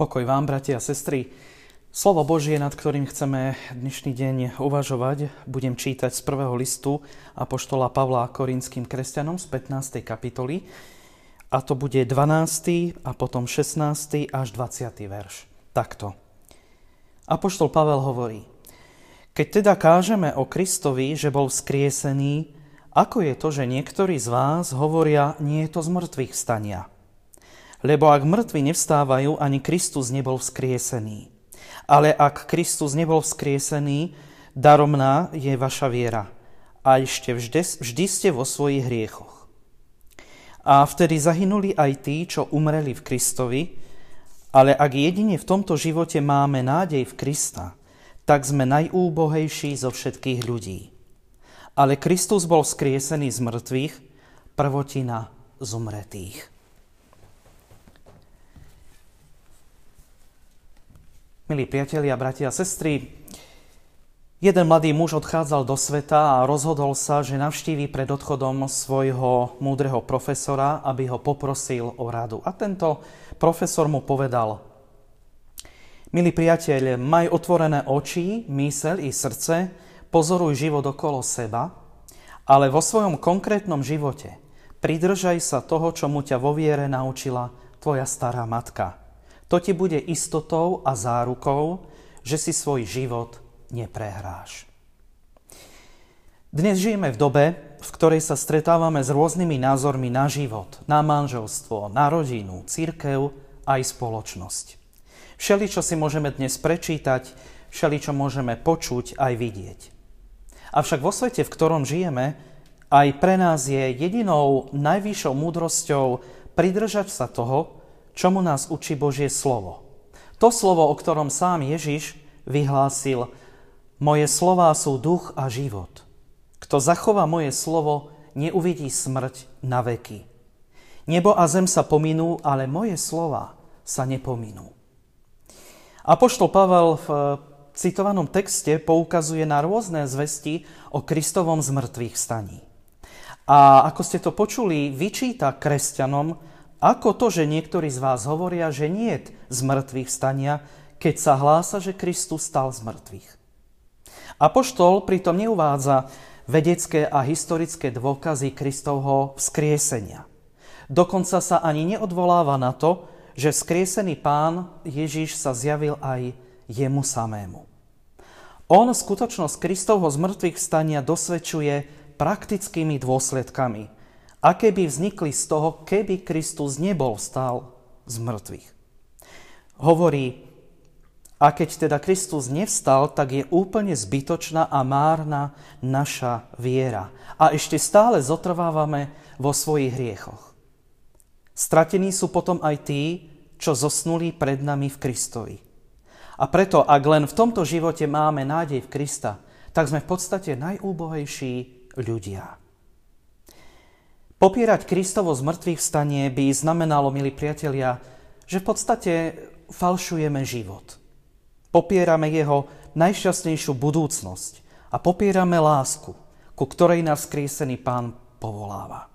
Pokoj vám, bratia a sestry. Slovo Božie, nad ktorým chceme dnešný deň uvažovať, budem čítať z prvého listu Apoštola Pavla Korinským kresťanom z 15. kapitoly. A to bude 12. a potom 16. až 20. verš. Takto. Apoštol Pavel hovorí, keď teda kážeme o Kristovi, že bol vzkriesený, ako je to, že niektorí z vás hovoria, nie je to z mŕtvych stania – lebo ak mŕtvi nevstávajú, ani Kristus nebol vzkriesený. Ale ak Kristus nebol vzkriesený, daromná je vaša viera. A ešte vždy, vždy ste vo svojich hriechoch. A vtedy zahynuli aj tí, čo umreli v Kristovi, ale ak jedine v tomto živote máme nádej v Krista, tak sme najúbohejší zo všetkých ľudí. Ale Kristus bol skriesený z mŕtvych, prvotina zumretých. Milí priatelia, bratia a sestry, jeden mladý muž odchádzal do sveta a rozhodol sa, že navštíví pred odchodom svojho múdreho profesora, aby ho poprosil o radu. A tento profesor mu povedal, Milý priateľ, maj otvorené oči, mysel i srdce, pozoruj život okolo seba, ale vo svojom konkrétnom živote pridržaj sa toho, čo mu ťa vo viere naučila tvoja stará matka – to ti bude istotou a zárukou, že si svoj život neprehráš. Dnes žijeme v dobe, v ktorej sa stretávame s rôznymi názormi na život, na manželstvo, na rodinu, církev aj spoločnosť. Všeli, čo si môžeme dnes prečítať, všeli, čo môžeme počuť aj vidieť. Avšak vo svete, v ktorom žijeme, aj pre nás je jedinou najvyššou múdrosťou pridržať sa toho, čomu nás učí Božie slovo. To slovo, o ktorom sám Ježiš vyhlásil, moje slová sú duch a život. Kto zachová moje slovo, neuvidí smrť na veky. Nebo a zem sa pominú, ale moje slova sa nepominú. Apoštol Pavel v citovanom texte poukazuje na rôzne zvesti o Kristovom zmrtvých staní. A ako ste to počuli, vyčíta kresťanom, ako to, že niektorí z vás hovoria, že nie z mŕtvych stania, keď sa hlása, že Kristus stal z mŕtvych? Apoštol pritom neuvádza vedecké a historické dôkazy Kristovho vzkriesenia. Dokonca sa ani neodvoláva na to, že vzkriesený pán Ježiš sa zjavil aj jemu samému. On skutočnosť Kristovho zmrtvých stania dosvedčuje praktickými dôsledkami – aké by vznikli z toho, keby Kristus nebol vstal z mŕtvych. Hovorí, a keď teda Kristus nevstal, tak je úplne zbytočná a márna naša viera. A ešte stále zotrvávame vo svojich hriechoch. Stratení sú potom aj tí, čo zosnuli pred nami v Kristovi. A preto, ak len v tomto živote máme nádej v Krista, tak sme v podstate najúbohejší ľudia. Popierať Kristovo zmrtvých vstanie by znamenalo, milí priatelia, že v podstate falšujeme život. Popierame jeho najšťastnejšiu budúcnosť a popierame lásku, ku ktorej nás skrísený pán povoláva.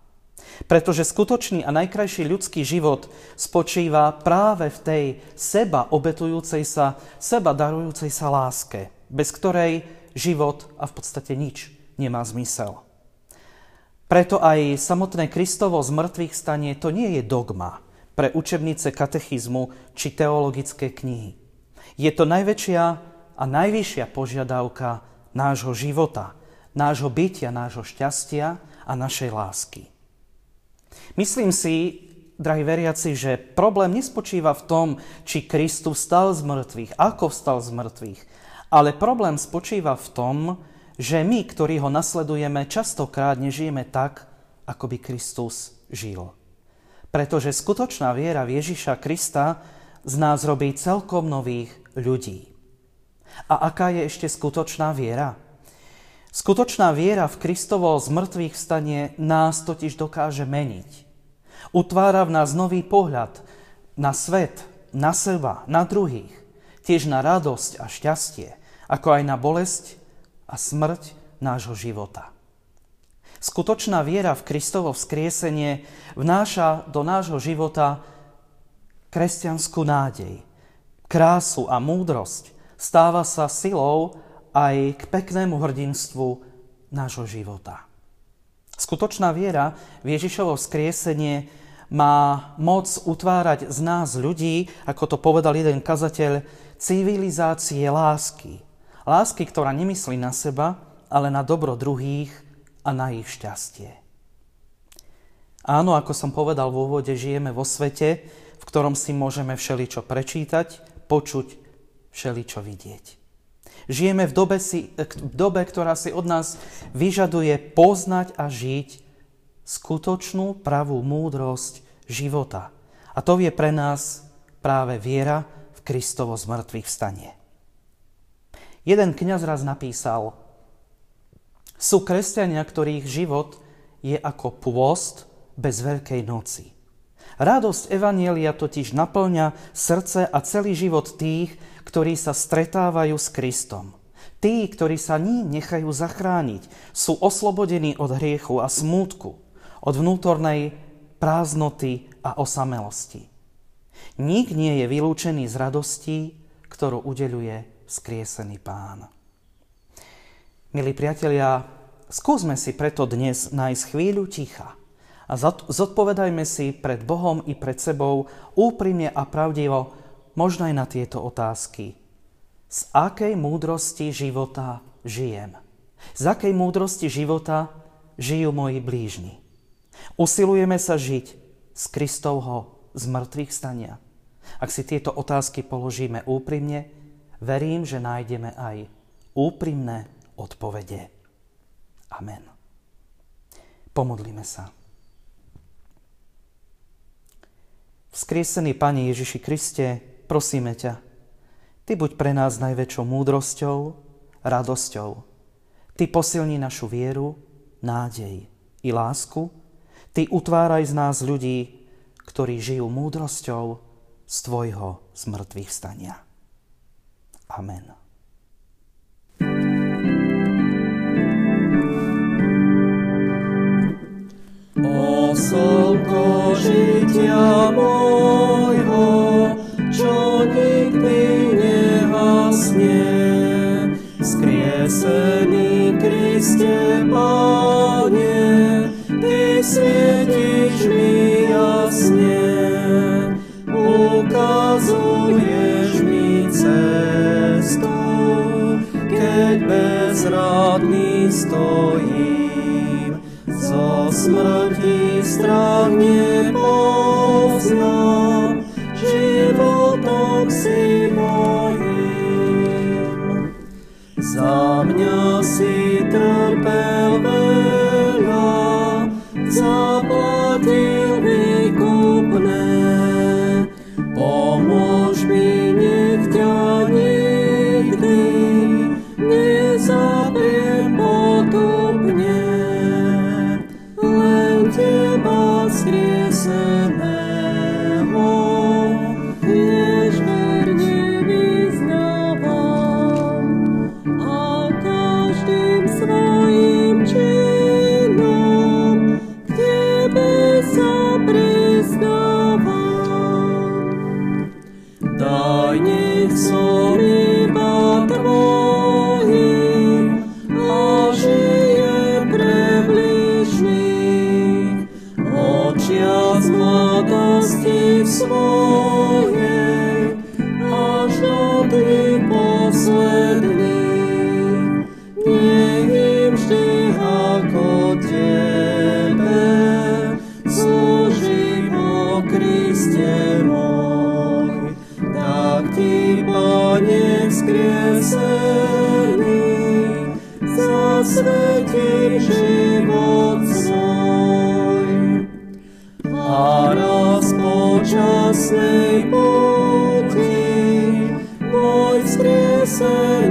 Pretože skutočný a najkrajší ľudský život spočíva práve v tej seba obetujúcej sa, seba darujúcej sa láske, bez ktorej život a v podstate nič nemá zmysel. Preto aj samotné Kristovo z mŕtvych stanie to nie je dogma pre učebnice katechizmu či teologické knihy. Je to najväčšia a najvyššia požiadavka nášho života, nášho bytia, nášho šťastia a našej lásky. Myslím si, drahí veriaci, že problém nespočíva v tom, či Kristus stal z mŕtvych, ako vstal z mŕtvych, ale problém spočíva v tom, že my, ktorí ho nasledujeme, častokrát nežijeme tak, ako by Kristus žil. Pretože skutočná viera v Ježiša Krista z nás robí celkom nových ľudí. A aká je ešte skutočná viera? Skutočná viera v Kristovo z mŕtvych stane nás totiž dokáže meniť. Utvára v nás nový pohľad na svet, na seba, na druhých, tiež na radosť a šťastie, ako aj na bolesť a smrť nášho života. Skutočná viera v Kristovo vzkriesenie vnáša do nášho života kresťanskú nádej, krásu a múdrosť, stáva sa silou aj k peknému hrdinstvu nášho života. Skutočná viera v Ježišovo skriesenie má moc utvárať z nás ľudí, ako to povedal jeden kazateľ, civilizácie lásky. Lásky, ktorá nemyslí na seba, ale na dobro druhých a na ich šťastie. Áno, ako som povedal v úvode, žijeme vo svete, v ktorom si môžeme všeličo prečítať, počuť, všeličo vidieť. Žijeme v dobe, si, v dobe, ktorá si od nás vyžaduje poznať a žiť skutočnú pravú múdrosť života. A to je pre nás práve viera v Kristovo zmrtvých vstanie. Jeden kňaz raz napísal, sú kresťania, ktorých život je ako pôst bez Veľkej noci. Radosť Evanielia totiž naplňa srdce a celý život tých, ktorí sa stretávajú s Kristom. Tí, ktorí sa ním nechajú zachrániť, sú oslobodení od hriechu a smútku, od vnútornej prázdnoty a osamelosti. Nik nie je vylúčený z radostí, ktorú udeluje skriesený pán. Milí priatelia, skúsme si preto dnes nájsť chvíľu ticha a zodpovedajme si pred Bohom i pred sebou úprimne a pravdivo možno aj na tieto otázky. Z akej múdrosti života žijem? Z akej múdrosti života žijú moji blížni? Usilujeme sa žiť z Kristovho z mŕtvych stania? Ak si tieto otázky položíme úprimne, verím, že nájdeme aj úprimné odpovede. Amen. Pomodlíme sa. Vzkriesený Pane Ježiši Kriste, prosíme ťa, Ty buď pre nás najväčšou múdrosťou, radosťou. Ty posilni našu vieru, nádej i lásku. Ty utváraj z nás ľudí, ktorí žijú múdrosťou z Tvojho zmrtvých stania. Amen. slnko žitia môjho, čo nikdy nehasne. Skriesený Kriste, Pane, stojím zo smrti strach nepoznám, svojej až do dní posledných. Nech im vždy ako Tebe slúžim o Kriste môj. Tak Ty, Pane, vzkriesený, zasvetím život časnej púti, môj vzkriesený